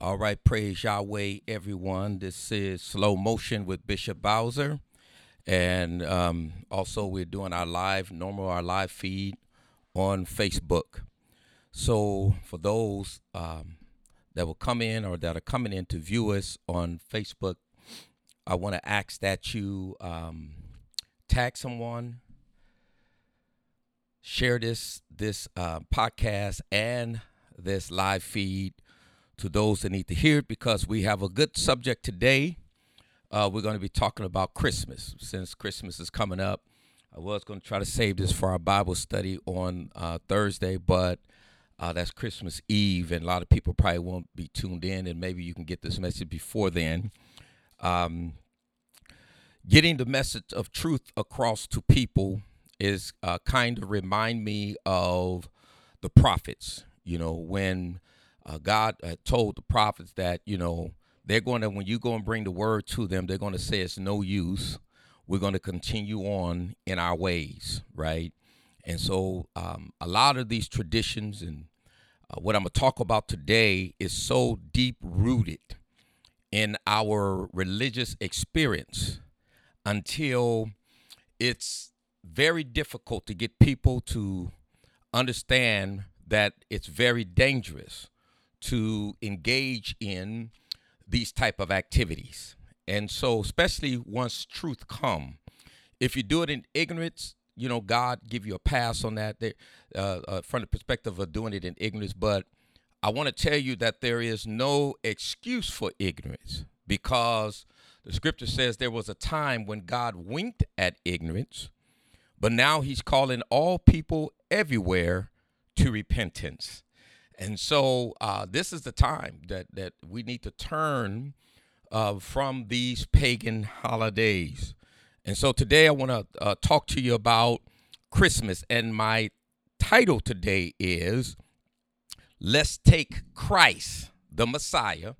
All right, praise Yahweh, everyone. This is Slow Motion with Bishop Bowser. And um, also, we're doing our live, normal, our live feed on Facebook. So, for those um, that will come in or that are coming in to view us on Facebook, I want to ask that you um, tag someone, share this this uh, podcast and this live feed to those that need to hear it because we have a good subject today. Uh, we're going to be talking about Christmas since Christmas is coming up. I was going to try to save this for our Bible study on uh, Thursday, but uh, that's Christmas Eve, and a lot of people probably won't be tuned in, and maybe you can get this message before then. Um, getting the message of truth across to people is uh, kind of remind me of the prophets. You know, when uh, God told the prophets that, you know, they're going to, when you go and bring the word to them, they're going to say it's no use. We're going to continue on in our ways, right? And so um, a lot of these traditions and uh, what I'm going to talk about today is so deep rooted in our religious experience until it's very difficult to get people to understand that it's very dangerous to engage in these type of activities. And so especially once truth come if you do it in ignorance you know god give you a pass on that there, uh, uh, from the perspective of doing it in ignorance. But i want to tell you that there is no excuse for ignorance because the scripture says there was a time when god winked at ignorance but now he's calling all people everywhere to repentance and so uh, this is the time that, that we need to turn uh, from these pagan holidays. And so today I want to uh, talk to you about Christmas. And my title today is Let's Take Christ, the Messiah,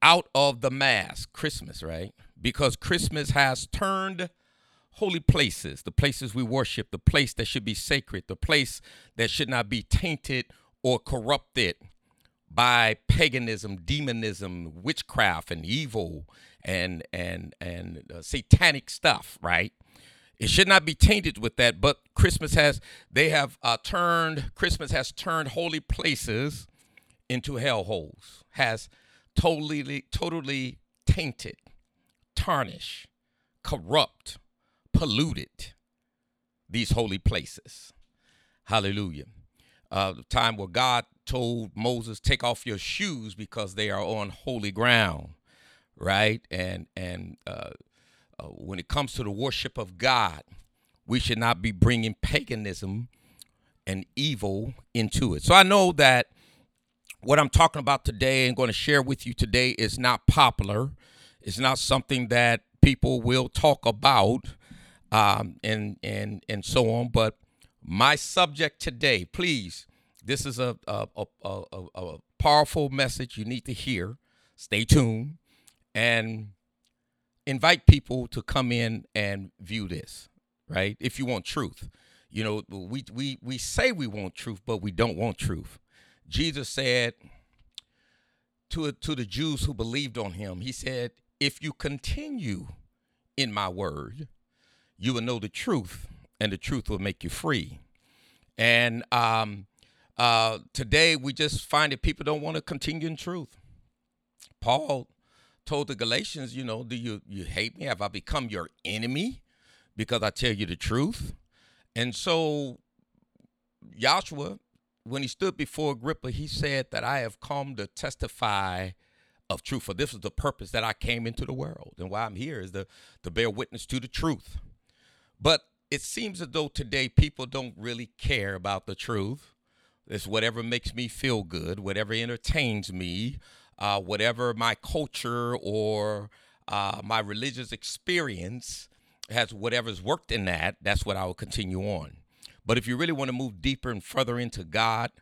out of the mass. Christmas, right? Because Christmas has turned holy places, the places we worship, the place that should be sacred, the place that should not be tainted or corrupted by paganism, demonism, witchcraft, and evil, and and and uh, satanic stuff, right? It should not be tainted with that. But Christmas has they have uh, turned Christmas has turned holy places into hellholes. Has totally totally tainted, tarnished, corrupt, polluted these holy places. Hallelujah uh, the time where God told Moses, "Take off your shoes because they are on holy ground," right? And and uh, uh, when it comes to the worship of God, we should not be bringing paganism and evil into it. So I know that what I'm talking about today and going to share with you today is not popular. It's not something that people will talk about, um, and and and so on. But my subject today, please. This is a a, a, a, powerful message you need to hear. Stay tuned and invite people to come in and view this, right? If you want truth. You know, we we we say we want truth, but we don't want truth. Jesus said to to the Jews who believed on him, he said, "If you continue in my word, you will know the truth, and the truth will make you free. And um, uh, today, we just find that people don't want to continue in truth. Paul told the Galatians, you know, do you, you hate me? Have I become your enemy because I tell you the truth? And so, Yahshua, when he stood before Agrippa, he said that I have come to testify of truth. For this is the purpose that I came into the world. And why I'm here is to, to bear witness to the truth. But it seems as though today people don't really care about the truth. It's whatever makes me feel good, whatever entertains me, uh, whatever my culture or uh, my religious experience has, whatever's worked in that, that's what I will continue on. But if you really want to move deeper and further into God,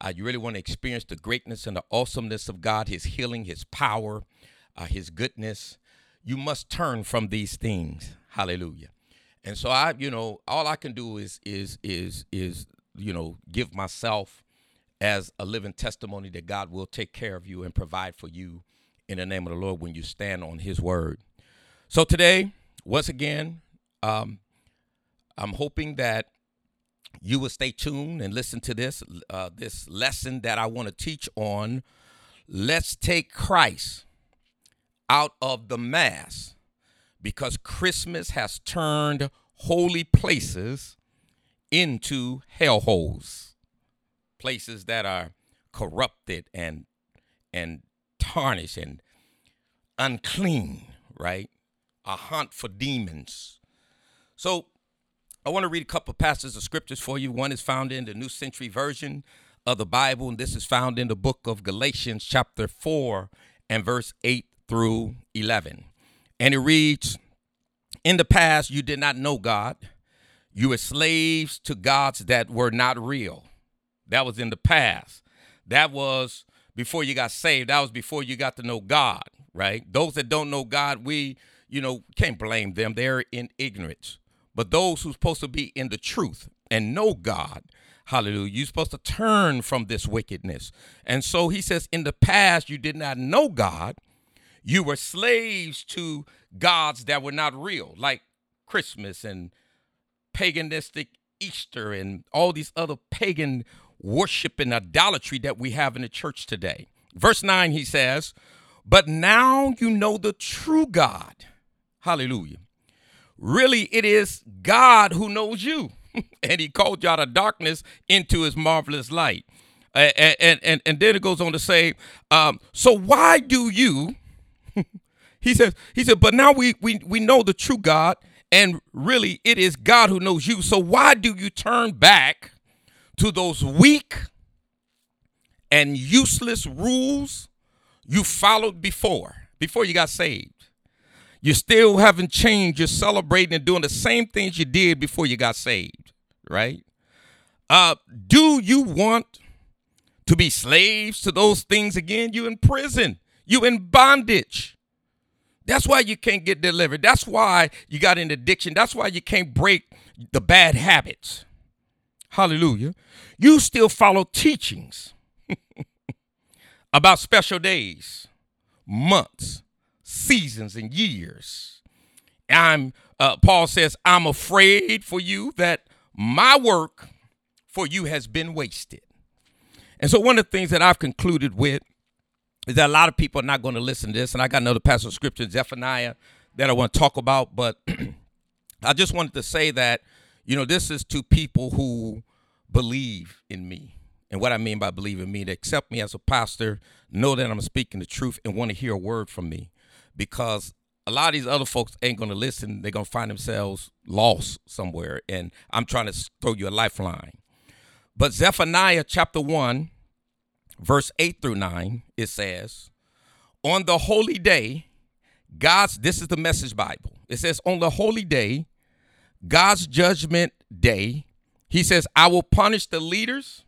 uh, you really want to experience the greatness and the awesomeness of God, His healing, His power, uh, His goodness, you must turn from these things. Hallelujah. And so I, you know, all I can do is is is is you know give myself as a living testimony that God will take care of you and provide for you in the name of the Lord when you stand on His word. So today, once again, um, I'm hoping that you will stay tuned and listen to this uh, this lesson that I want to teach on. Let's take Christ out of the mass because Christmas has turned holy places into hellholes, places that are corrupted and and tarnished and unclean, right? A haunt for demons. So I want to read a couple of passages of scriptures for you. One is found in the New Century Version of the Bible, and this is found in the book of Galatians, chapter 4, and verse 8 through 11. And it reads In the past, you did not know God, you were slaves to gods that were not real. That was in the past. That was before you got saved. That was before you got to know God, right? Those that don't know God, we, you know, can't blame them. They're in ignorance. But those who's supposed to be in the truth and know God, hallelujah, you're supposed to turn from this wickedness. And so he says, in the past, you did not know God. You were slaves to gods that were not real, like Christmas and paganistic Easter and all these other pagan worship and idolatry that we have in the church today. Verse 9, he says, But now you know the true God. Hallelujah. Really, it is God who knows you. and he called you out of darkness into his marvelous light. And, and, and, and then it goes on to say, um, So why do you? he says, he said, but now we, we we know the true God, and really it is God who knows you. So why do you turn back to those weak and useless rules you followed before, before you got saved? You still haven't changed. You're celebrating and doing the same things you did before you got saved, right? Uh, do you want to be slaves to those things again? You in prison. You in bondage. That's why you can't get delivered. That's why you got an addiction. That's why you can't break the bad habits. Hallelujah. You still follow teachings about special days, months, seasons and years. I'm uh, Paul says, I'm afraid for you that my work for you has been wasted. And so one of the things that I've concluded with is that a lot of people are not going to listen to this. And I got another passage of scripture, Zephaniah, that I want to talk about. But I just wanted to say that, you know, this is to people who believe in me. And what I mean by believe in me, to accept me as a pastor, know that I'm speaking the truth, and want to hear a word from me because a lot of these other folks ain't going to listen. They're going to find themselves lost somewhere. And I'm trying to throw you a lifeline. But Zephaniah chapter 1, verse 8 through 9, it says, On the holy day, God's, this is the message Bible. It says, On the holy day, God's judgment day, he says, I will punish the leaders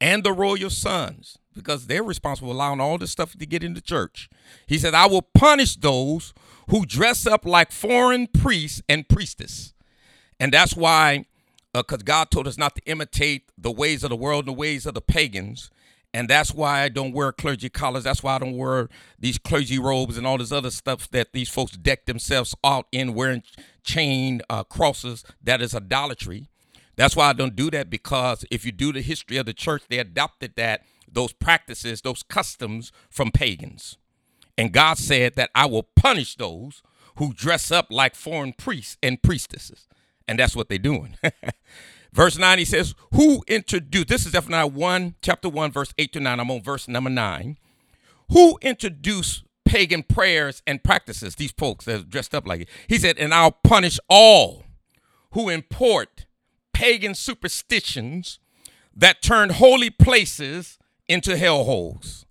and the royal sons because they're responsible for allowing all this stuff to get into church. He said, I will punish those who dress up like foreign priests and priestess. And that's why, because uh, God told us not to imitate the ways of the world and the ways of the pagans. And that's why I don't wear clergy collars. That's why I don't wear these clergy robes and all this other stuff that these folks deck themselves out in wearing chain uh, crosses. That is idolatry. That's why I don't do that because if you do the history of the church, they adopted that those practices, those customs from pagans. And God said that I will punish those who dress up like foreign priests and priestesses. And that's what they're doing. verse 9, he says, Who introduced, this is Zephaniah 1, chapter 1, verse 8 to 9. I'm on verse number 9. Who introduced pagan prayers and practices, these folks that are dressed up like it? He said, And I'll punish all who import pagan superstitions that turn holy places into hellholes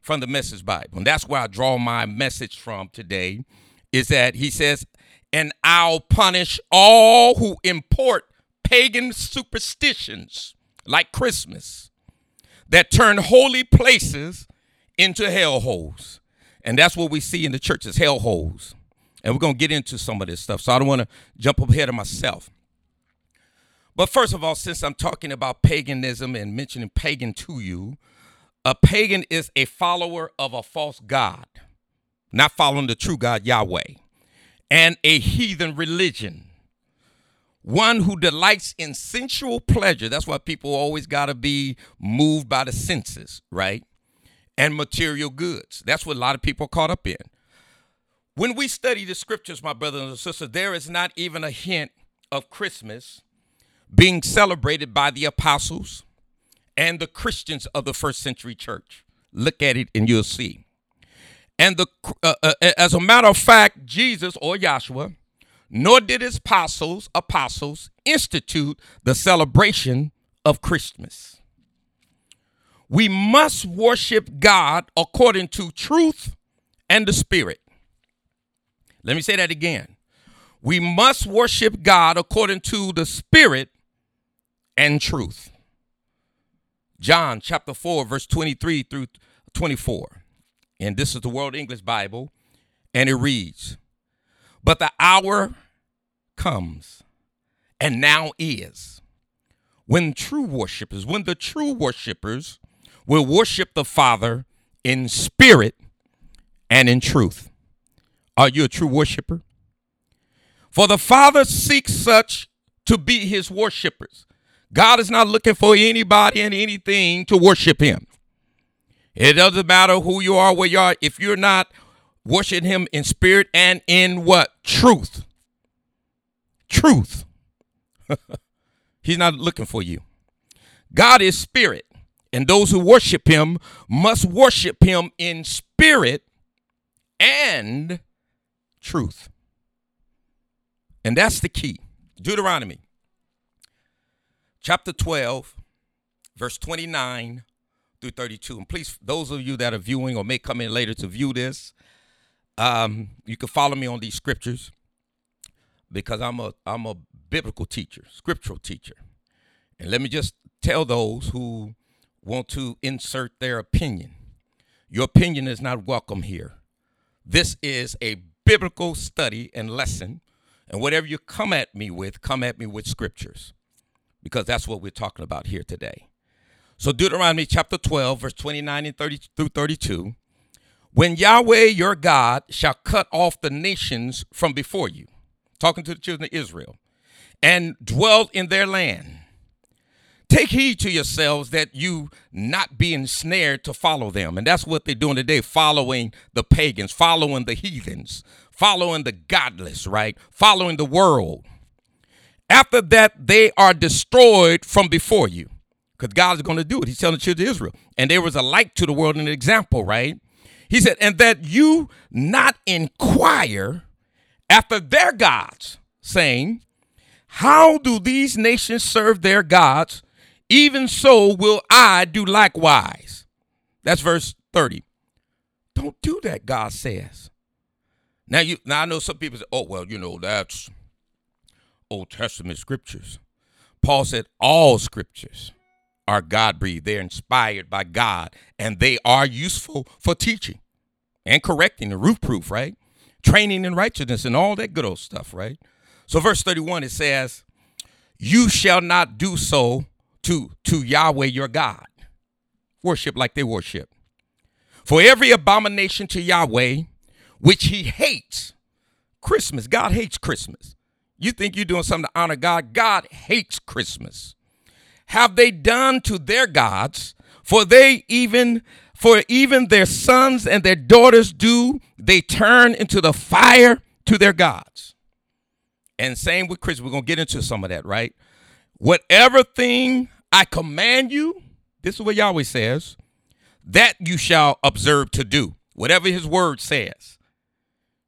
from the message Bible. And that's where I draw my message from today is that he says, and I'll punish all who import pagan superstitions like Christmas that turn holy places into hellholes. And that's what we see in the churches, hellholes. And we're going to get into some of this stuff. So I don't want to jump ahead of myself. But first of all, since I'm talking about paganism and mentioning pagan to you, a pagan is a follower of a false god, not following the true God Yahweh, and a heathen religion. One who delights in sensual pleasure. That's why people always got to be moved by the senses, right? And material goods. That's what a lot of people are caught up in. When we study the scriptures, my brothers and sisters, there is not even a hint of Christmas being celebrated by the apostles and the Christians of the first century church. Look at it and you'll see. And the uh, uh, as a matter of fact, Jesus or Yahshua, nor did his apostles apostles institute the celebration of Christmas. We must worship God according to truth and the spirit. Let me say that again. We must worship God according to the spirit and truth. John chapter 4, verse 23 through 24. And this is the World English Bible. And it reads But the hour comes, and now is, when true worshipers, when the true worshipers will worship the Father in spirit and in truth. Are you a true worshiper? For the Father seeks such to be his worshipers. God is not looking for anybody and anything to worship him. It doesn't matter who you are, where you are, if you're not worshiping him in spirit and in what? Truth. Truth. He's not looking for you. God is spirit, and those who worship him must worship him in spirit and truth. And that's the key. Deuteronomy chapter 12, verse 29 through 32. And please, those of you that are viewing or may come in later to view this, um, you can follow me on these scriptures because I'm a I'm a biblical teacher, scriptural teacher. And let me just tell those who want to insert their opinion. Your opinion is not welcome here. This is a biblical study and lesson. And whatever you come at me with, come at me with scriptures because that's what we're talking about here today. So, Deuteronomy chapter 12, verse 29 and 30 through 32. When Yahweh your God shall cut off the nations from before you, talking to the children of Israel, and dwell in their land. Take heed to yourselves that you not be ensnared to follow them. And that's what they're doing today, following the pagans, following the heathens, following the godless, right? Following the world. After that, they are destroyed from before you. Because God is going to do it. He's telling the children of Israel. And there was a light to the world and an example, right? He said, and that you not inquire after their gods, saying, How do these nations serve their gods? Even so will I do likewise. That's verse 30. Don't do that, God says. Now you now I know some people say, oh, well, you know, that's Old Testament scriptures. Paul said all scriptures are God breathed. They're inspired by God and they are useful for teaching and correcting the roof proof, right? Training in righteousness and all that good old stuff, right? So verse 31 it says, "You shall not do so to to Yahweh your God. Worship like they worship. For every abomination to Yahweh which he hates, Christmas, God hates Christmas. You think you're doing something to honor God? God hates Christmas. Have they done to their gods? For they even for even their sons and their daughters do they turn into the fire to their gods. And same with Christmas. We're gonna get into some of that, right? Whatever thing I command you, this is what Yahweh says, that you shall observe to do. Whatever his word says.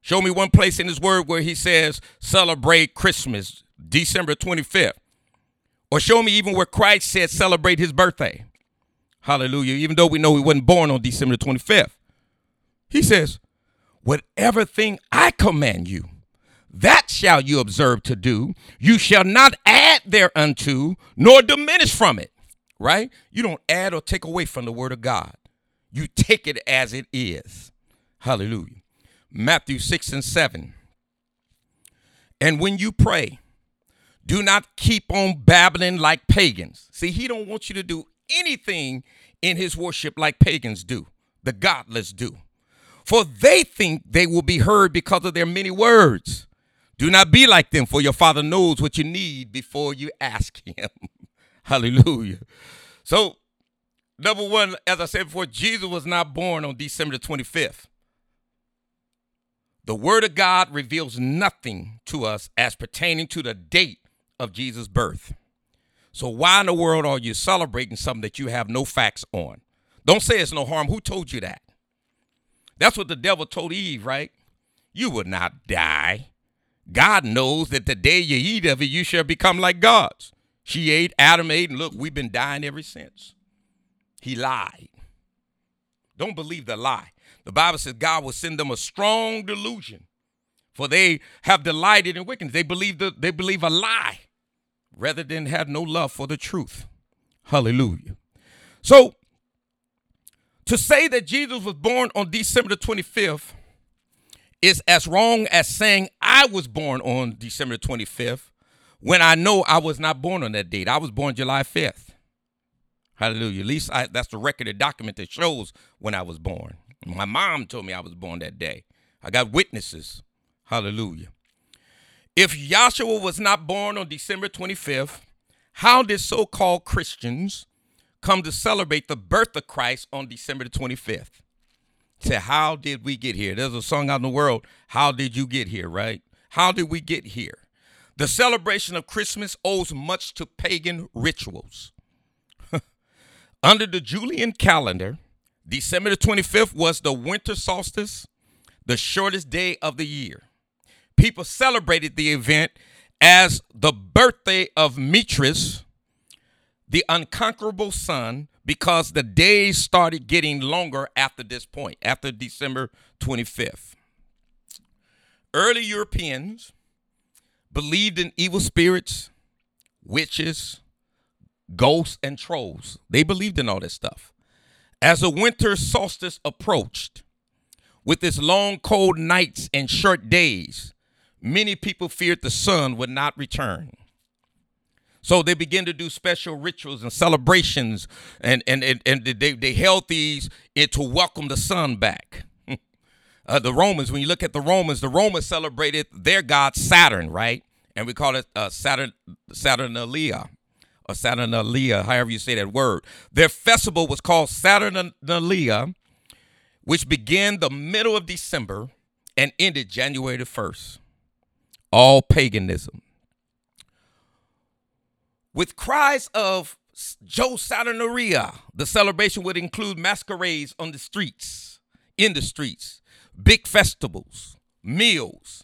Show me one place in his word where he says, celebrate Christmas, December 25th. Or show me even where Christ said, celebrate his birthday. Hallelujah. Even though we know he wasn't born on December 25th. He says, whatever thing I command you, that shall you observe to do. You shall not add thereunto, nor diminish from it. Right? You don't add or take away from the word of God. You take it as it is. Hallelujah. Matthew 6 and 7. And when you pray, Do not keep on babbling like pagans. See, he don't want you to do anything in his worship like pagans do, the godless do. For they think they will be heard because of their many words. Do not be like them, for your father knows what you need before you ask him. Hallelujah. So, number one, as I said before, Jesus was not born on December the 25th. The Word of God reveals nothing to us as pertaining to the date of Jesus' birth. So why in the world are you celebrating something that you have no facts on? Don't say it's no harm. Who told you that? That's what the devil told Eve, right? You will not die. God knows that the day you eat of it, you shall become like gods. She ate, Adam ate, and look, we've been dying ever since. He lied. Don't believe the lie. The Bible says God will send them a strong delusion for they have delighted in wickedness. They believe the, they believe a lie rather than have no love for the truth. Hallelujah. So to say that Jesus was born on December the 25th is as wrong as saying I was born on December 25th when I know I was not born on that date. I was born July 5th. Hallelujah. At least I, that's the record of document that shows when I was born. My mom told me I was born that day. I got witnesses. Hallelujah. If Yahshua was not born on December 25th, how did so called Christians come to celebrate the birth of Christ on December the 25th? Say, how did we get here? There's a song out in the world, How Did You Get Here, right? How did we get here? The celebration of Christmas owes much to pagan rituals. Under the Julian calendar, December the 25th was the winter solstice, the shortest day of the year people celebrated the event as the birthday of Mithras, the unconquerable sun, because the days started getting longer after this point, after December 25th. Early Europeans believed in evil spirits, witches, ghosts, and trolls. They believed in all this stuff. As the winter solstice approached, with its long, cold nights and short days, many people feared the sun would not return. So they began to do special rituals and celebrations, and, and, and, and they, they held these to welcome the sun back. uh, the Romans, when you look at the Romans, the Romans celebrated their god Saturn, right? And we call it uh, Saturn, Saturnalia, or Saturnalia, however you say that word. Their festival was called Saturnalia, which began the middle of December and ended January the 1st all paganism. With cries of Joe Saturnalia, the celebration would include masquerades on the streets, in the streets, big festivals, meals,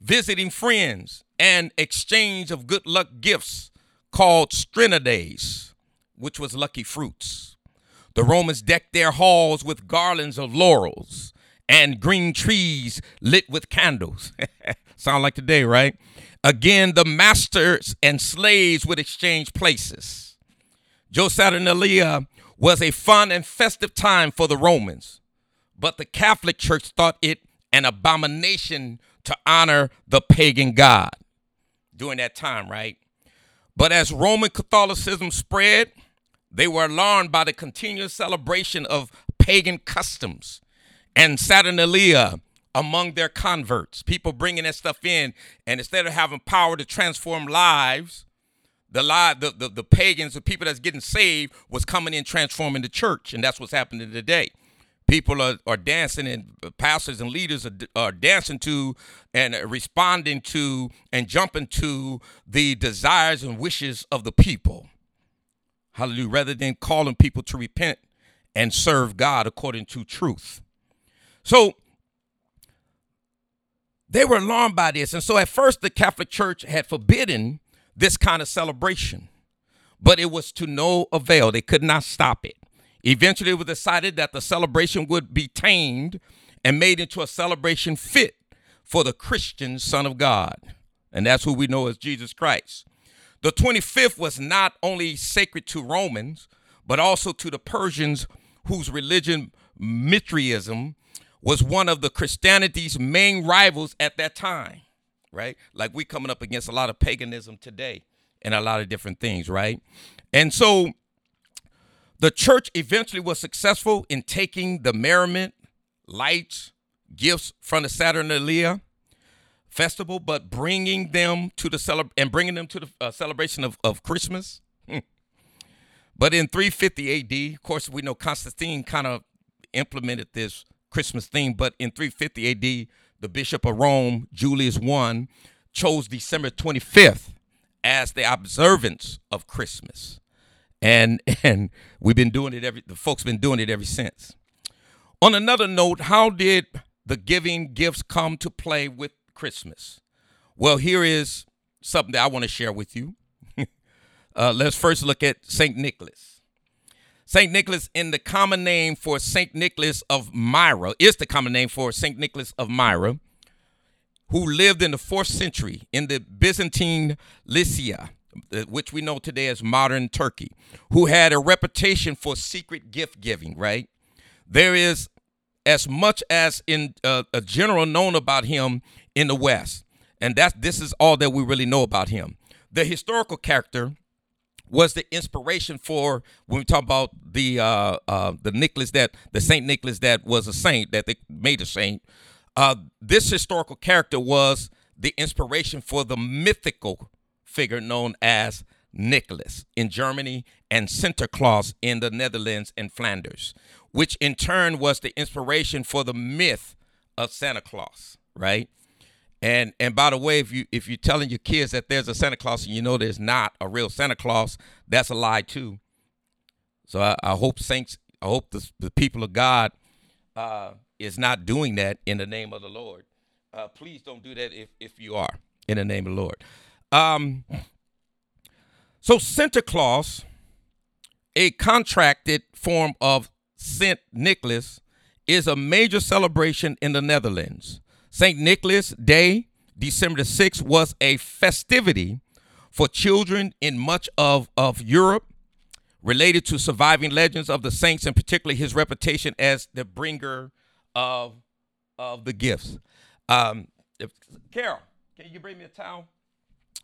visiting friends, and exchange of good luck gifts called Strinades, which was lucky fruits. The Romans decked their halls with garlands of laurels and green trees lit with candles. Sound like today, right? Again, the masters and slaves would exchange places. Joe Saturnalia was a fun and festive time for the Romans, but the Catholic Church thought it an abomination to honor the pagan god during that time, right? But as Roman Catholicism spread, they were alarmed by the continuous celebration of pagan customs and Saturnalia among their converts, people bringing that stuff in, and instead of having power to transform lives, the the, the, the pagans, the people that's getting saved, was coming in transforming the church, and that's what's happening today. People are, are dancing, and pastors and leaders are, are dancing to and responding to and jumping to the desires and wishes of the people. Hallelujah. Rather than calling people to repent and serve God according to truth. So they were alarmed by this. And so at first, the Catholic Church had forbidden this kind of celebration, but it was to no avail. They could not stop it. Eventually, it was decided that the celebration would be tamed and made into a celebration fit for the Christian Son of God. And that's who we know as Jesus Christ. The 25th was not only sacred to Romans, but also to the Persians whose religion, Mithraism, was one of the Christianity's main rivals at that time, right? Like we coming up against a lot of paganism today. and a lot of different things, right? And so the church eventually was successful in taking the merriment, lights, gifts from the Saturnalia festival, but bringing them to the celeb- and bringing them to the uh, celebration of, of Christmas. Hmm. But in 350 AD, of course, we know Constantine kind of implemented this Christmas theme. But in 350 AD, the Bishop of Rome, Julius I, chose December 25th as the observance of Christmas. And and we've been doing it every the folks been doing it ever since. On another note, how did the giving gifts come to play with Christmas? Well, here is something that I want to share with you. uh, let's first look at St. Nicholas. St. Nicholas, in the common name for St. Nicholas of Myra, is the common name for St. Nicholas of Myra who lived in the fourth century in the Byzantine Lycia, uh, which we know today as modern Turkey, who had a reputation for secret gift giving, right? There is as much as in uh, a general known about him in the West. And that's this is all that we really know about him. The historical character was the inspiration for when we talk about the uh, uh, the Nicholas that the Saint Nicholas that was a saint that they made a saint. Uh, this historical character was the inspiration for the mythical figure known as Nicholas in Germany and Sinterklaas in the Netherlands and Flanders, which in turn was the inspiration for the myth of Santa Claus, right? And and by the way, if you if you're telling your kids that there's a Santa Claus and you know there's not a real Santa Claus, that's a lie too. So I, I hope saints, I hope the, the people of God uh, is not doing that in the name of the Lord. Uh, please don't do that if, if you are in the name of the Lord. Um, so Santa Claus, a contracted form of Saint Nicholas, is a major celebration in the Netherlands. St. Nicholas Day, December the 6th, was a festivity for children in much of, of Europe related to surviving legends of the saints and particularly his reputation as the bringer of of the gifts. Um, if, Carol, can you bring me a towel?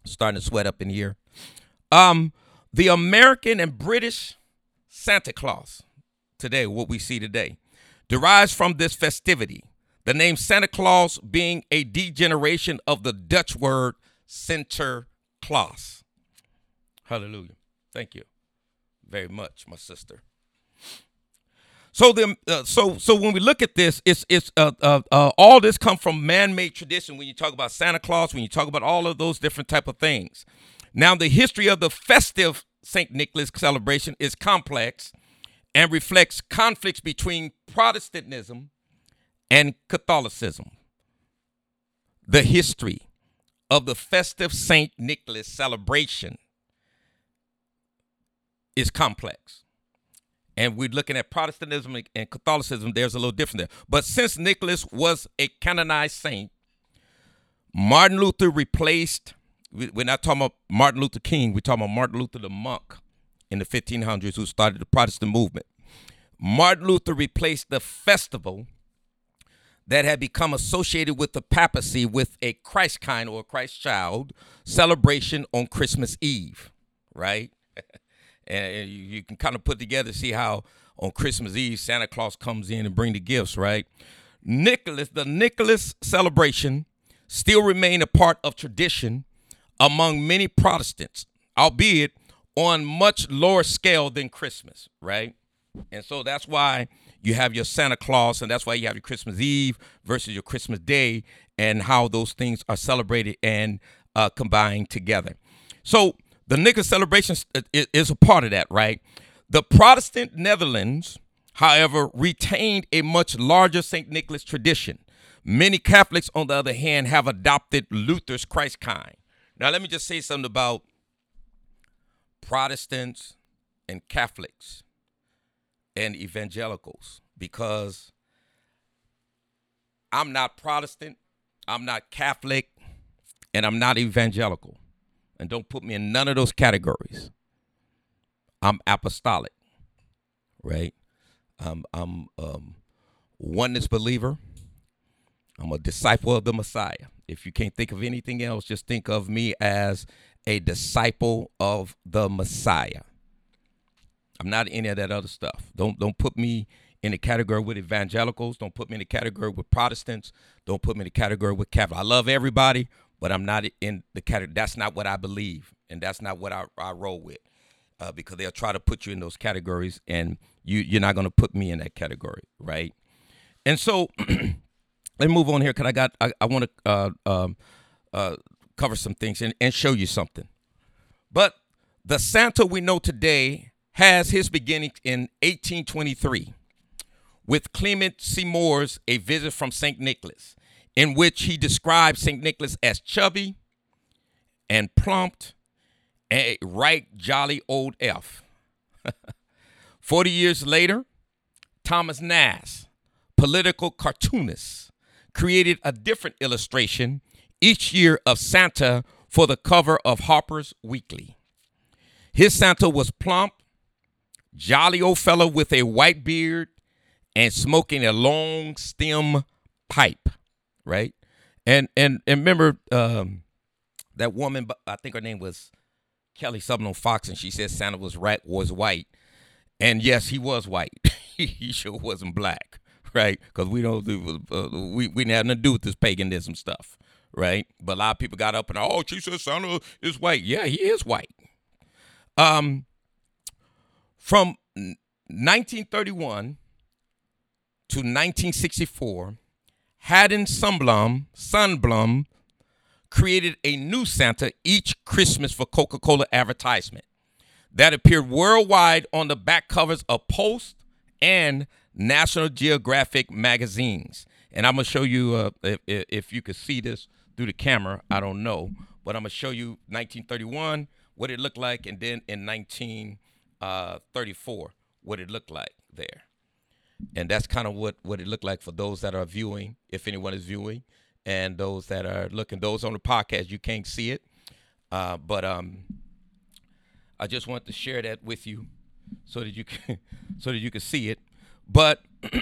Starting to sweat up in here. Um, the American and British Santa Claus today, what we see today, derives from this festivity. The name Santa Claus being a degeneration of the Dutch word Sinterklaas. Hallelujah. Thank you very much, my sister. So the uh, so so when we look at this, it's it's uh, uh, uh, all this come from man-made tradition. When you talk about Santa Claus, when you talk about all of those different type of things. Now the history of the festive Saint Nicholas celebration is complex and reflects conflicts between Protestantism and Catholicism. The history of the festive Saint Nicholas celebration is complex and we're looking at Protestantism and Catholicism, there's a little different there. But since Nicholas was a canonized saint, Martin Luther replaced, we're not talking about Martin Luther King, we're talking about Martin Luther the monk in the 1500s who started the Protestant movement. Martin Luther replaced the festival that had become associated with the papacy with a Christkind or Christ child celebration on Christmas Eve, right? and you, can kind of put together see how on Christmas Eve Santa Claus comes in and bring the gifts, right? Nicholas, the Nicholas celebration still remain a part of tradition among many Protestants, albeit on much lower scale than Christmas, right? And so that's why you have your Santa Claus, and that's why you have your Christmas Eve versus your Christmas Day, and how those things are celebrated and uh, combined together. So the Nicholas celebration is a part of that, right? The Protestant Netherlands, however, retained a much larger St. Nicholas tradition. Many Catholics, on the other hand, have adopted Luther's Christkind. Now, let me just say something about Protestants and Catholics and evangelicals because I'm not Protestant, I'm not Catholic, and I'm not evangelical and don't put me in none of those categories. I'm apostolic, right? I'm I'm um, oneness believer. I'm a disciple of the Messiah. If you can't think of anything else, just think of me as a disciple of the Messiah. I'm not any of that other stuff. Don't don't put me in the category with evangelicals. Don't put me in the category with Protestants. Don't put me in the category with Catholic. I love everybody, but I'm not in the category. That's not what I believe, and that's not what I, I roll with. Uh, because they'll try to put you in those categories, and you you're not going to put me in that category, right? And so, let me move on here. Cause I got I, I want to uh, um, uh, cover some things and, and show you something. But the Santa we know today has his beginning in 1823 with Clement C. Moore's A Visit from St. Nicholas, in which he describes St. Nicholas as chubby and plump, a right jolly old elf. 40 years later, Thomas Nast, political cartoonist, created a different illustration each year of Santa for the cover of Harper's Weekly. His Santa was plump, jolly old fellow with a white beard and smoking a long stem pipe, right? And and and remember um, that woman, I think her name was Kelly something Fox, and she said Santa was right was white, and yes, he was white. he sure wasn't black, right? Because we don't do uh, we we have nothing to do with this paganism stuff, right? But a lot of people got up and oh, she said Santa is white. Yeah, he is white. Um, from 1931 to 1964, Haddon Sundblom, Sundblom created a new Santa each Christmas for Coca-Cola advertisement that appeared worldwide on the back covers of Post and National Geographic magazines. And I'm gonna show you uh, if, if you could see this through the camera. I don't know, but I'm gonna show you 1931 what it looked like, and then in 1934 what it looked like there. And that's kind of what what it looked like for those that are viewing, if anyone is viewing, and those that are looking. Those on the podcast, you can't see it, uh, but um, I just want to share that with you so that you can so that you can see it. But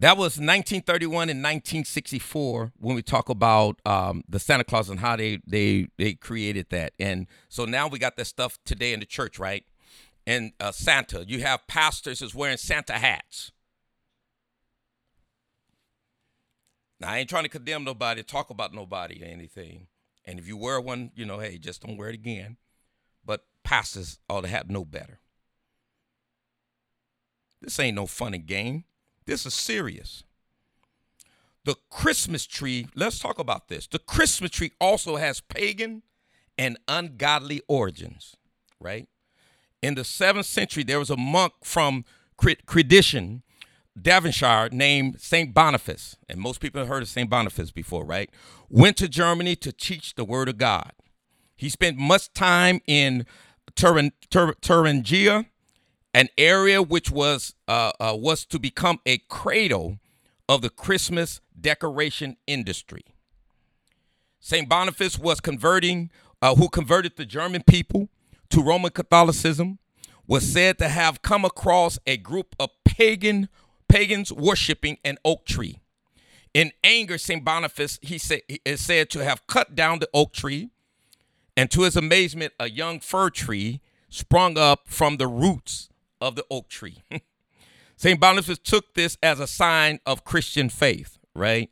that was 1931 and 1964 when we talk about um, the Santa Claus and how they they they created that. And so now we got that stuff today in the church, right? And uh, Santa, you have pastors is wearing Santa hats. Now I ain't trying to condemn nobody, talk about nobody or anything. And if you wear one, you know, hey, just don't wear it again. But pastors ought to have no better. This ain't no fun and game. This is serious. The Christmas tree, let's talk about this. The Christmas tree also has pagan and ungodly origins, right? In the seventh century, there was a monk from Crediton, Devonshire, named St. Boniface. And most people have heard of St. Boniface before, right? Went to Germany to teach the word of God. He spent much time in Thuringia an area which was uh, uh, was to become a cradle of the Christmas decoration industry. Saint Boniface was converting, uh, who converted the German people to Roman Catholicism, was said to have come across a group of pagan pagans worshiping an oak tree. In anger, Saint Boniface he said is said to have cut down the oak tree, and to his amazement, a young fir tree sprung up from the roots of the oak tree. St. Boniface took this as a sign of Christian faith, right?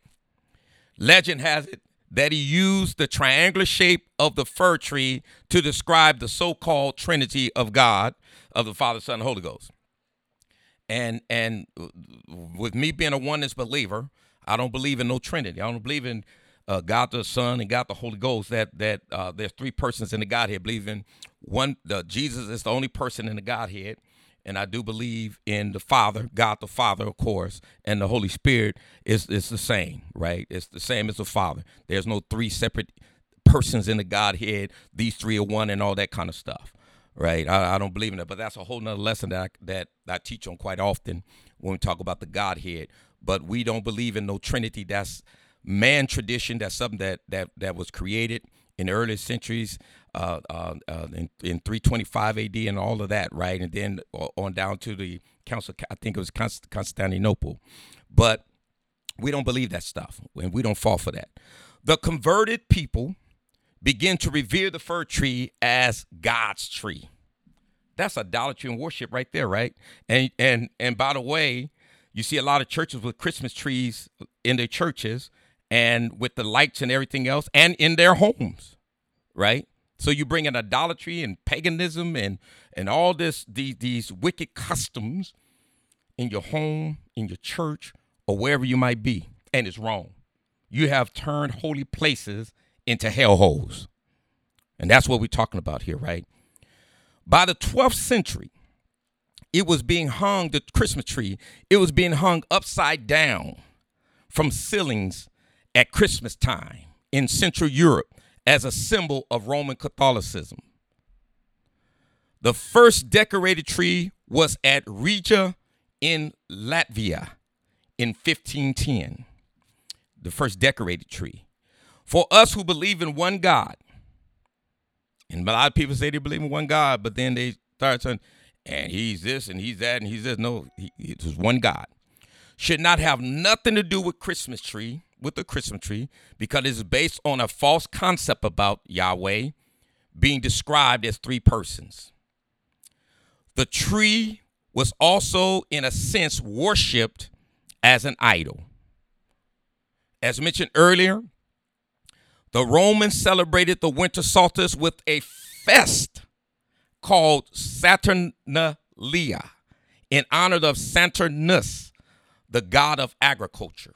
Legend has it that he used the triangular shape of the fir tree to describe the so-called Trinity of God, of the Father, Son, and Holy Ghost. And and with me being a oneness believer, I don't believe in no Trinity. I don't believe in uh, God the Son and God the Holy Ghost. That that uh, there's three persons in the Godhead. Believe in one. The, Jesus is the only person in the Godhead, and I do believe in the Father, God the Father, of course, and the Holy Spirit is is the same, right? It's the same as the Father. There's no three separate persons in the Godhead. These three are one, and all that kind of stuff, right? I, I don't believe in that, but that's a whole nother lesson that I, that I teach on quite often when we talk about the Godhead. But we don't believe in no Trinity. That's man tradition. That's something that that that was created in the early centuries uh, uh, uh, in, in 325 AD and all of that, right? And then on down to the council, I think it was Constantinople. But we don't believe that stuff, and we don't fall for that. The converted people begin to revere the fir tree as God's tree. That's idolatry and worship right there, right? And and and by the way, you see a lot of churches with Christmas trees in their churches and with the lights and everything else and in their homes, right? So you bring in idolatry and paganism and and all this these these wicked customs in your home, in your church, or wherever you might be, and it's wrong. You have turned holy places into hellholes. And that's what we're talking about here, right? By the 12th century, it was being hung, the Christmas tree, it was being hung upside down from ceilings at Christmas time in Central Europe as a symbol of Roman Catholicism. The first decorated tree was at Riga in Latvia in 1510. The first decorated tree. For us who believe in one God, and a lot of people say they believe in one God, but then they start saying, and he's this and he's that and he's this. No, he, it's one God. Should not have nothing to do with Christmas tree, with the Christmas tree, because it's based on a false concept about Yahweh being described as three persons. The tree was also, in a sense, worshiped as an idol. As mentioned earlier, the Romans celebrated the winter solstice with a fest called Saturnalia in honor of Saturnus, the god of agriculture.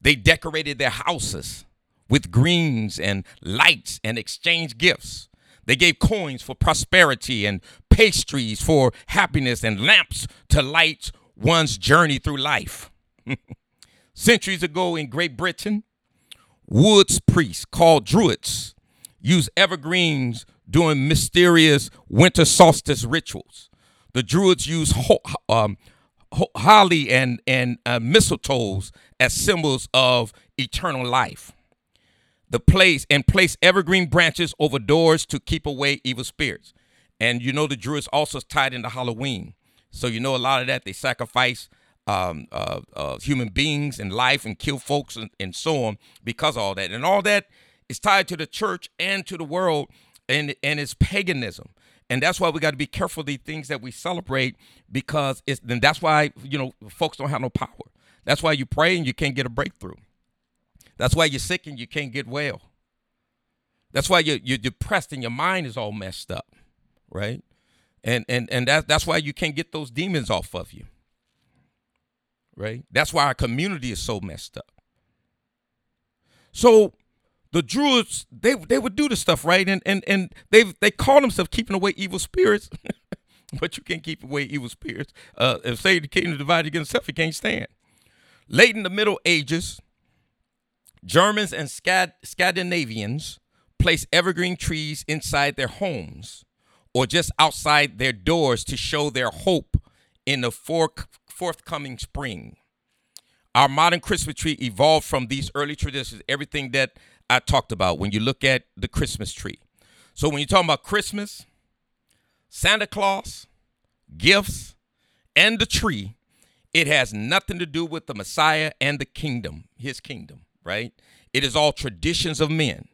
They decorated their houses with greens and lights and exchanged gifts. They gave coins for prosperity and pastries for happiness and lamps to light one's journey through life. Centuries ago in Great Britain, Woods priests called Druids used evergreens during mysterious winter solstice rituals. The Druids used ho- um, holly and, and uh, mistletoes as symbols of eternal life. The place and place evergreen branches over doors to keep away evil spirits. And you know the Druids also tied into Halloween. So you know a lot of that they sacrifice um, uh, uh, human beings and life and kill folks and, and so on because of all that. And all that is tied to the church and to the world and, and it's paganism. And that's why we got to be careful the things that we celebrate because it's then that's why, you know, folks don't have no power. That's why you pray and you can't get a breakthrough. That's why you're sick and you can't get well. That's why you're, you're depressed and your mind is all messed up, right? And and and that, that's why you can't get those demons off of you right? That's why our community is so messed up. So the Druids, they they would do this stuff, right? And and and they they call themselves keeping away evil spirits, but you can't keep away evil spirits. Uh, if say the kingdom divided against itself, you can't stand. Late in the Middle Ages, Germans and Scad- Scandinavians placed evergreen trees inside their homes or just outside their doors to show their hope in the fork forthcoming spring. Our modern Christmas tree evolved from these early traditions, everything that I talked about when you look at the Christmas tree. So when you're talking about Christmas, Santa Claus, gifts, and the tree, it has nothing to do with the Messiah and the kingdom, his kingdom, right? It is all traditions of men.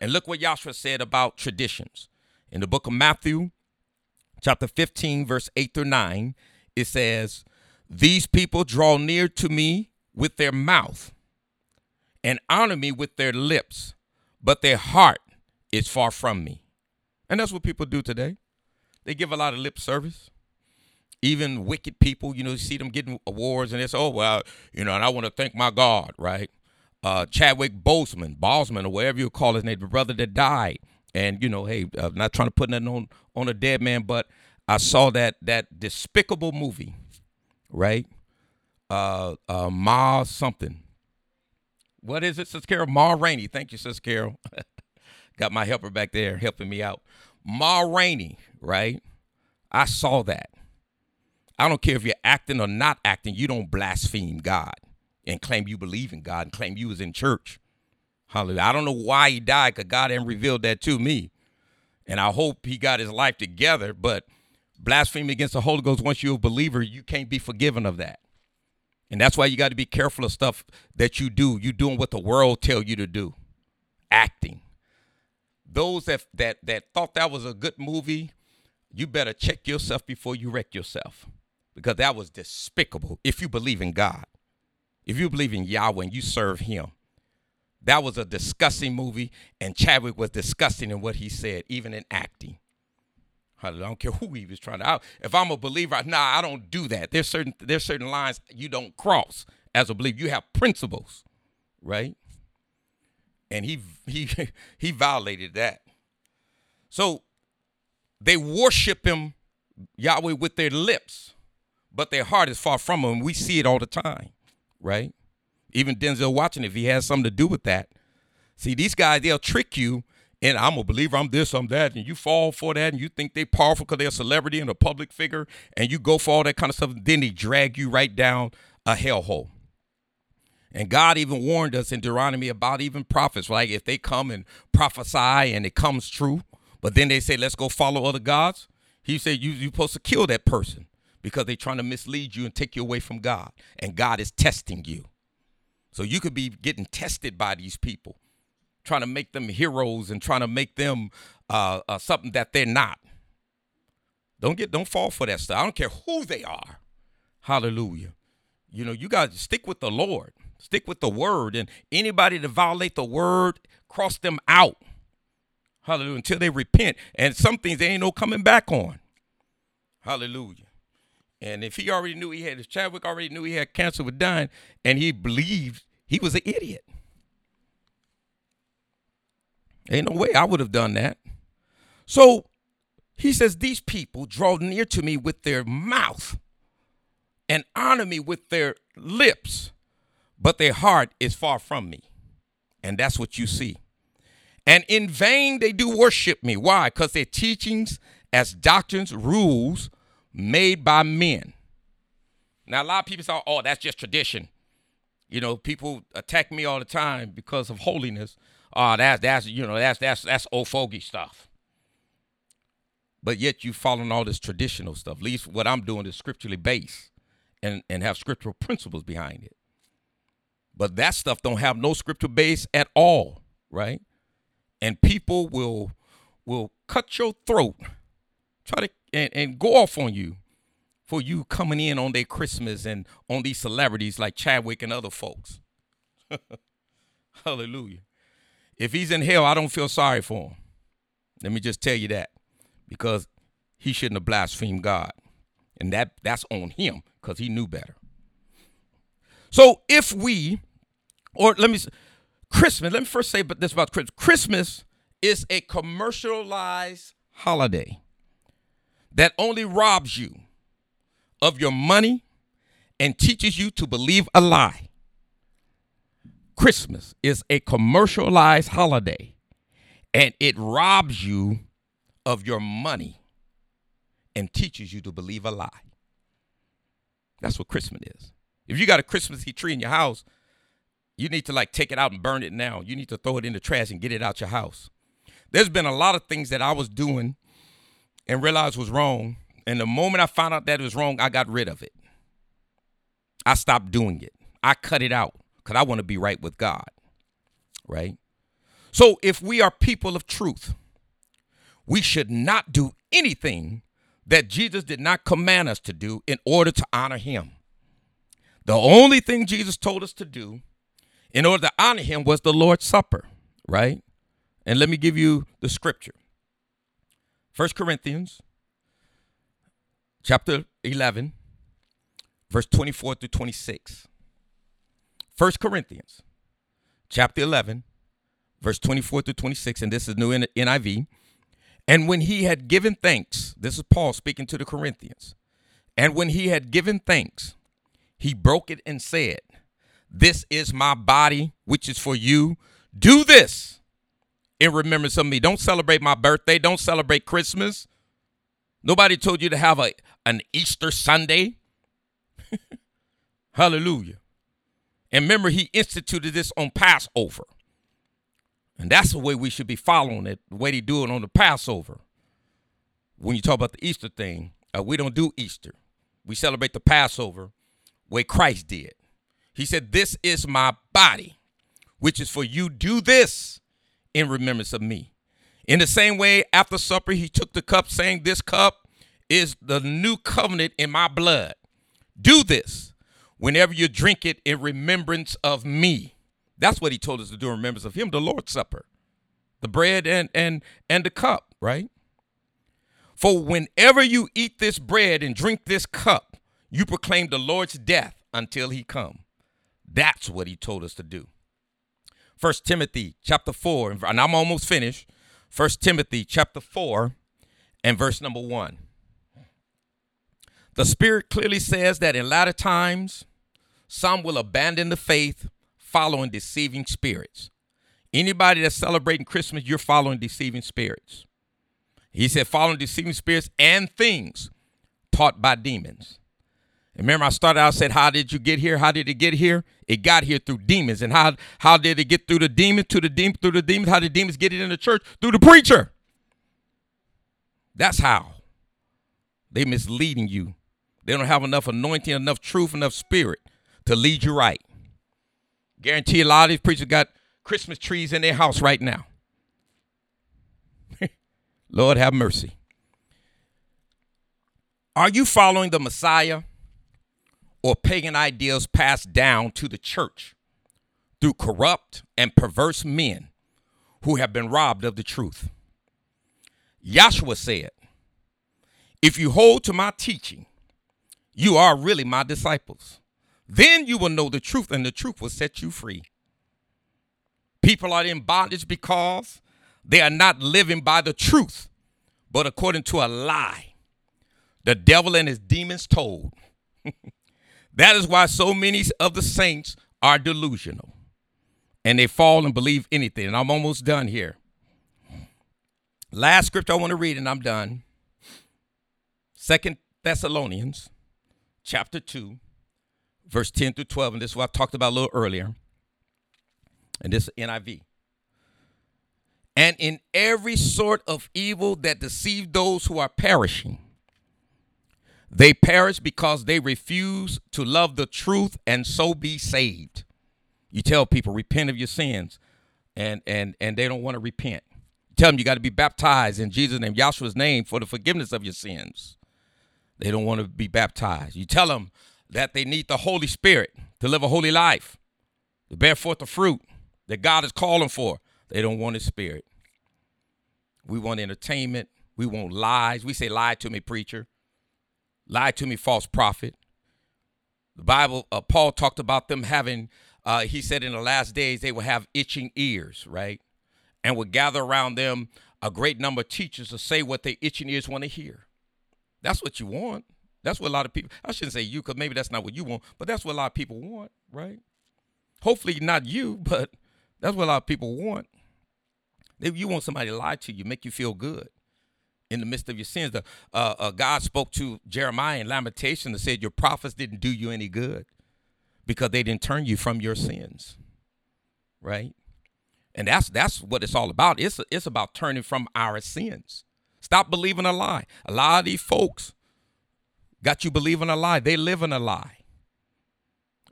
And look what Yahshua said about traditions. In the book of Matthew, chapter 15, verse 8 through 9, it says, these people draw near to me with their mouth and honor me with their lips, but their heart is far from me. And that's what people do today. They give a lot of lip service. Even wicked people, you know, you see them getting awards and say, oh, well, you know, and I want to thank my God, right? Uh, Chadwick Boseman, Bosman, or whatever you call his name, the brother that died. And, you know, hey, I'm not trying to put nothing on, on a dead man, but I saw that that despicable movie right? Uh, uh, Ma something. What is it, Sister Carol? Ma Rainey. Thank you, Sister Carol. Got my helper back there helping me out. Ma Rainey, right? I saw that. I don't care if you're acting or not acting, you don't blaspheme God and claim you believe in God and claim you was in church. Hallelujah. I don't know why he died because God hadn't revealed that to me. And I hope he got his life together, but blasphemy against the Holy Ghost, once you're a believer, you can't be forgiven of that. And that's why you got to be careful of stuff that you do. You doing what the world tell you to do. Acting. those that that that thought that was a good movie, you better check yourself before you wreck yourself. Because that was despicable if you believe in God. If you believe in Yahweh and you serve him. That was a disgusting movie, and Chadwick was disgusting in what he said, even in acting. I don't care who he was trying to. Out. If I'm a believer, nah, I don't do that. There's certain there's certain lines you don't cross as a believer. You have principles, right? And he he he violated that. So they worship him, Yahweh, with their lips, but their heart is far from him. We see it all the time, right? Even Denzel Washington, if he has something to do with that. See, these guys, they'll trick you and I'm a believer, I'm this, I'm that, and you fall for that, and you think they're powerful because they're a celebrity and a public figure, and you go for all that kind of stuff, then they drag you right down a hellhole. And God even warned us in Deuteronomy about even prophets, like if they come and prophesy and it comes true, but then they say, let's go follow other gods. He said, you, you're supposed to kill that person because they're trying to mislead you and take you away from God. And God is testing you. So you could be getting tested by these people trying to make them heroes and trying to make them uh, uh, something that they're not. Don't get don't fall for that stuff. I don't care who they are. Hallelujah. You know, you got to stick with the Lord. Stick with the word. And anybody to violate the word, cross them out. Hallelujah. Until they repent. And some things they ain't no coming back on. Hallelujah. And if he already knew he had, if Chadwick already knew he had cancer with dying, and he believed he was an idiot. Ain't no way I would have done that. So he says, These people draw near to me with their mouth and honor me with their lips, but their heart is far from me. And that's what you see. And in vain they do worship me. Why? Because their teachings as doctrines, rules made by men. Now, a lot of people say, oh, that's just tradition. You know, people attack me all the time because of holiness Ah, oh, that's that's you know that's that's that's old fogey stuff. But yet you following all this traditional stuff. At least what I'm doing is scripturally based and and have scriptural principles behind it. But that stuff don't have no scriptural base at all, right? And people will will cut your throat, try to and, and go off on you for you coming in on their Christmas and on these celebrities like Chadwick and other folks. Hallelujah. If he's in hell, I don't feel sorry for him. Let me just tell you that. Because he shouldn't have blasphemed God. And that that's on him because he knew better. So if we, or let me, Christmas, let me first say this about Christmas. Christmas is a commercialized holiday that only robs you of your money and teaches you to believe a lie. Christmas is a commercialized holiday and it robs you of your money and teaches you to believe a lie. That's what Christmas is. If you got a Christmas tree in your house, you need to like take it out and burn it now. You need to throw it in the trash and get it out your house. There's been a lot of things that I was doing and realized was wrong. And the moment I found out that it was wrong, I got rid of it. I stopped doing it. I cut it out because I want to be right with God, right? So if we are people of truth, we should not do anything that Jesus did not command us to do in order to honor him. The only thing Jesus told us to do in order to honor him was the Lord's Supper, right? And let me give you the scripture. First Corinthians chapter 11 verse 24 through 26. First Corinthians chapter 11, verse 24 to 26, and this is new NIV. And when he had given thanks, this is Paul speaking to the Corinthians. And when he had given thanks, he broke it and said, This is my body, which is for you. Do this in remembrance of me. Don't celebrate my birthday. Don't celebrate Christmas. Nobody told you to have a, an Easter Sunday. Hallelujah. And remember, he instituted this on Passover. And that's the way we should be following it, the way they do it on the Passover. When you talk about the Easter thing, uh, we don't do Easter. We celebrate the Passover way Christ did. He said, This is my body, which is for you. Do this in remembrance of me. In the same way, after supper, he took the cup, saying, This cup is the new covenant in my blood. Do this whenever you drink it in remembrance of me. That's what he told us to do in remembrance of him, the Lord's Supper. The bread and and and the cup, right? For whenever you eat this bread and drink this cup, you proclaim the Lord's death until he come. That's what he told us to do. First Timothy chapter 4, and I'm almost finished. First Timothy chapter 4 and verse number 1. The Spirit clearly says that in latter times, some will abandon the faith following deceiving spirits. Anybody that's celebrating Christmas, you're following deceiving spirits. He said, following deceiving spirits and things taught by demons. Remember, I started out said, How did you get here? How did it get here? It got here through demons. And how how did it get through the demons to the demon through the demons? How did demons get it in the church? Through the preacher. That's how. They misleading you. They don't have enough anointing, enough truth, enough spirit to lead you right. Guarantee a lot of these preachers got Christmas trees in their house right now. Lord have mercy. Are you following the Messiah? or pagan ideas passed down to the church through corrupt and perverse men who have been robbed of the truth. Yahshua said, If you hold to my teaching, you are really my disciples. Then you will know the truth, and the truth will set you free. People are in bondage because they are not living by the truth, but according to a lie. The devil and his demons told. That is why so many of the saints are delusional and they fall and believe anything. And I'm almost done here. Last script I want to read, and I'm done. Second Thessalonians chapter 2, verse 10 through 12. And this is what I talked about a little earlier. And this NIV. And in every sort of evil that deceive those who are perishing they perish because they refuse to love the truth and so be saved. You tell people repent of your sins, and and and they don't want to repent. You tell them you got to be baptized in Jesus' name, Yahshua's name, for the forgiveness of your sins. They don't want to be baptized. You tell them that they need the Holy Spirit to live a holy life, to bear forth the fruit that God is calling for. They don't want His Spirit. We want entertainment. We want lies. We say, lie to me, preacher. Lie to me, false prophet. The Bible, uh, Paul talked about them having, uh, he said in the last days they will have itching ears, right? And would gather around them a great number of teachers to say what their itching ears want to hear. That's what you want. That's what a lot of people, I shouldn't say you because maybe that's not what you want, but that's what a lot of people want, right? Hopefully not you, but that's what a lot of people want. You want somebody to lie to you, make you feel good in the midst of your sins. The, uh, uh, God spoke to Jeremiah in Lamentation and said, Your prophets didn't do you any good because they didn't turn you from your sins. Right? And that's that's what it's all about. It's it's about turning from our sins. Stop believing a lie. A lot of these folks got you believing a lie. They live in a lie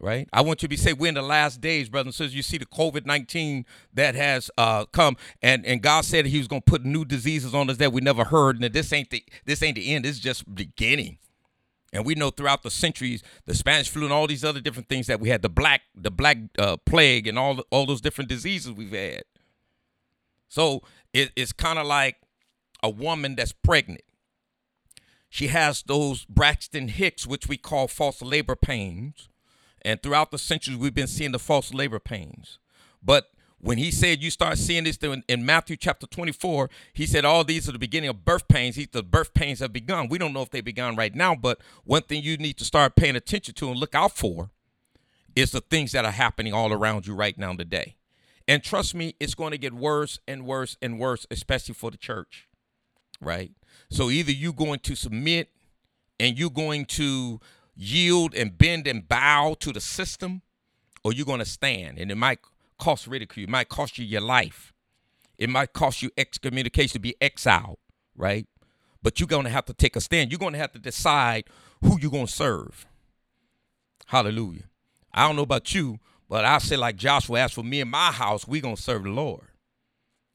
right? I want you to be say we're in the last days, brothers and sisters. You see the COVID nineteen that has uh, come, and and God said He was going to put new diseases on us that we never heard, and this ain't the this ain't the end. This is just beginning. And we know throughout the centuries, the Spanish flu and all these other different things that we had, the black the black uh, plague and all all those different diseases we've had. So it, it's kind of like a woman that's pregnant. She has those Braxton Hicks, which we call false labor pains and throughout the centuries, we've been seeing the false labor pains. But when he said you start seeing this in, Matthew chapter 24, he said all these are the beginning of birth pains. He, the birth pains have begun. We don't know if they begun right now, but one thing you need to start paying attention to and look out for is the things that are happening all around you right now today. And trust me, it's going to get worse and worse and worse, especially for the church, right? So either you're going to submit and you're going to yield and bend and bow to the system, or you're going to stand. And it might cost ridicule. It might cost you your life. It might cost you excommunication to be exiled, right? But you're going to have to take a stand. You're going to have to decide who you're going to serve. Hallelujah. I don't know about you, but I say like Joshua, as for me and my house, we're going to serve the Lord.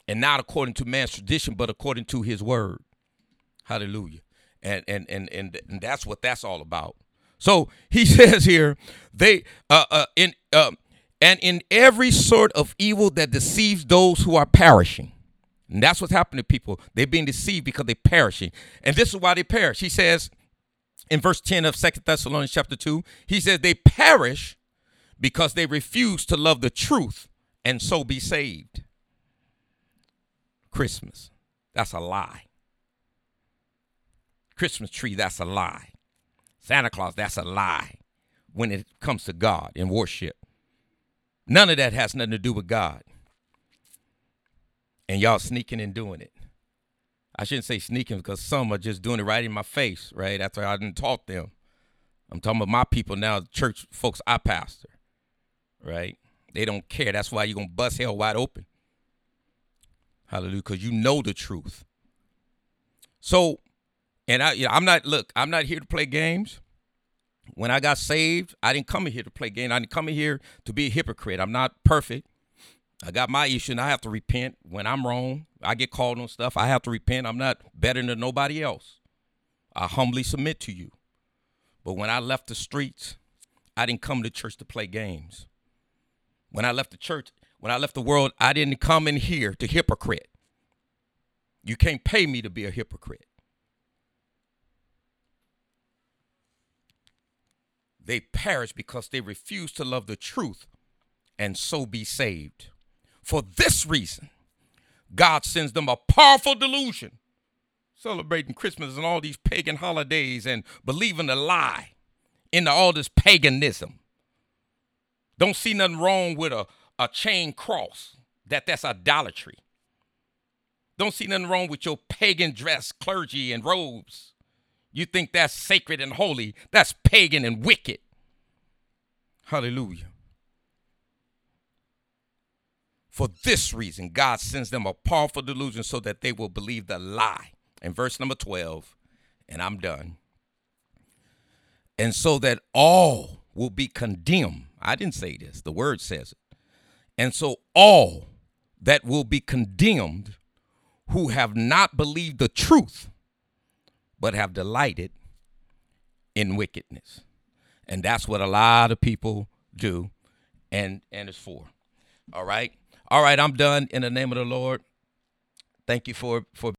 And not according to man's tradition, but according to his word. Hallelujah. And and and and, and that's what that's all about. So he says here, they uh, uh in uh, and in every sort of evil that deceives those who are perishing. And that's what's happening to people. They're being deceived because they're perishing. And this is why they perish. He says in verse 10 of Second Thessalonians chapter 2, he says they perish because they refuse to love the truth and so be saved. Christmas, that's a lie. Christmas tree, that's a lie. Santa Claus, that's a lie when it comes to God and worship. None of that has nothing to do with God. And y'all sneaking and doing it. I shouldn't say sneaking because some are just doing it right in my face, right? After I didn't taught them. I'm talking about my people now, church folks I pastor, right? They don't care. That's why you're going to bust hell wide open. Hallelujah. Because you know the truth. So, and I, you know, I'm not, look, I'm not here to play games. When I got saved, I didn't come in here to play games. I didn't come in here to be a hypocrite. I'm not perfect. I got my issue and I have to repent when I'm wrong. I get called on stuff. I have to repent. I'm not better than nobody else. I humbly submit to you. But when I left the streets, I didn't come to church to play games. When I left the church, when I left the world, I didn't come in here to hypocrite. You can't pay me to be a hypocrite. They perish because they refuse to love the truth and so be saved. For this reason, God sends them a powerful delusion, celebrating Christmas and all these pagan holidays and believing a lie into all this paganism. Don't see nothing wrong with a, a chain cross, that that's idolatry. Don't see nothing wrong with your pagan dress, clergy, and robes. You think that's sacred and holy. That's pagan and wicked. Hallelujah. For this reason, God sends them a powerful delusion so that they will believe the lie. In verse number 12, and I'm done. And so that all will be condemned. I didn't say this, the word says it. And so all that will be condemned who have not believed the truth, but have delighted in wickedness. And that's what a lot of people do and and it's for. All right? All right, I'm done in the name of the Lord. Thank you for for